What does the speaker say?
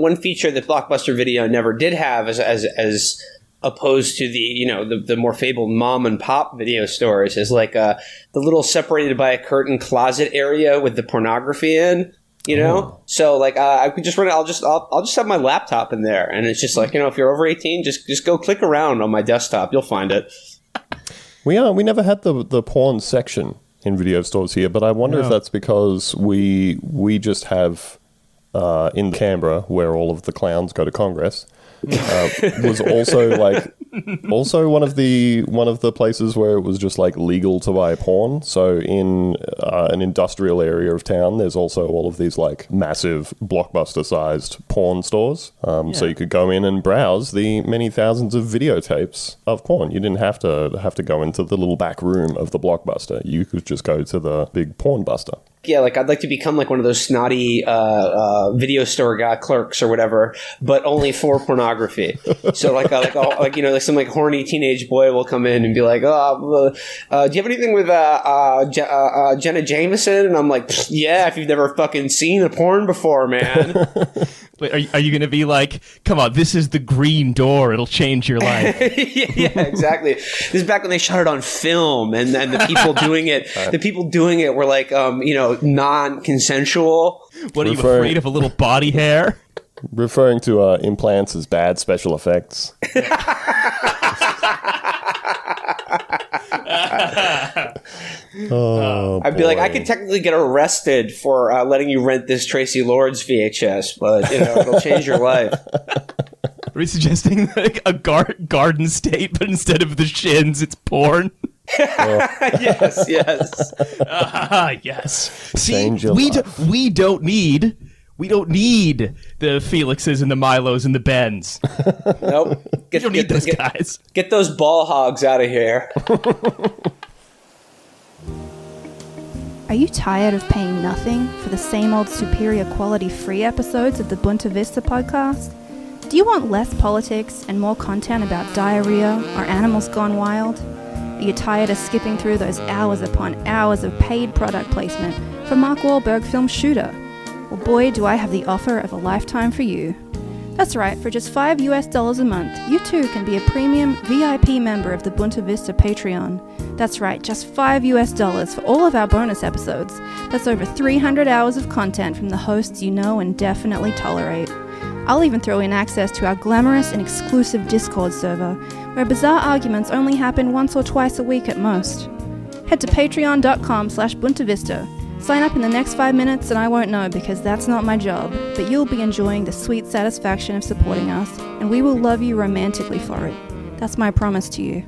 One feature that Blockbuster Video never did have as as as opposed to the you know the, the more fabled mom and pop video stores is like uh, the little separated by a curtain closet area with the pornography in you know Oh. so like uh, i could just run it i'll just I'll, I'll just have my laptop in there and it's just like you know if you're over 18 just just go click around on my desktop you'll find it We are. We never had the the porn section in video stores here, but I wonder if that's because we we just have uh, in Canberra, where all of the clowns go to Congress, uh, was also like also one of the one of the places where it was just like legal to buy porn. So in uh, an industrial area of town, there's also all of these like massive blockbuster sized porn stores. Um, So you could go in and browse the many thousands of videotapes of porn. You didn't have to have to go into the little back room of the blockbuster. You could just go to the big porn buster. Yeah like i'd like to become like one of those snotty uh, uh, video store guy clerks or whatever but only for pornography. So like uh, like all, like you know like some like horny teenage boy will come in and be like oh uh, uh, do you have anything with uh, uh, uh, uh, jenna jameson? And i'm like yeah if you've never fucking seen a porn before man Wait, are, you- are you going to be like, come on, this is the green door. It'll change your life. yeah, yeah, exactly. This is back when they shot it on film, and then the people doing it, the people doing it were like, um, you know, non-consensual. What are you afraid of a little body hair? Referring to uh, implants as bad special effects. Oh, I'd be like, I could technically get arrested for uh, letting you rent this Traci Lords VHS, but you know, it'll change your life. Are we suggesting like a gar- garden state, but instead of the shins, it's porn? yes, yes. Ah, yes. See, we do, we don't need we don't need the Felixes and the Milos and the Bens. Nope. We Get, don't need get, those get, guys. get those ball hogs out of here. Are you tired of paying nothing for the same old superior quality free episodes of the Boonta Vista podcast? Do you want less politics and more content about diarrhea or animals gone wild? Are you tired of skipping through those hours upon hours of paid product placement for Mark Wahlberg film Shooter? Well, boy, do I have the offer of a lifetime for you. That's right, for just 5 US dollars a month, you too can be a premium VIP member of the Boonta Vista Patreon. That's right, just 5 US dollars for all of our bonus episodes. That's over 300 hours of content from the hosts you know and definitely tolerate. I'll even throw in access to our glamorous and exclusive Discord server, where bizarre arguments only happen once or twice a week at most. Head to patreon.com slash boontavista. Sign up in the next five minutes and I won't know because that's not my job, but you'll be enjoying the sweet satisfaction of supporting us, and we will love you romantically for it. That's my promise to you.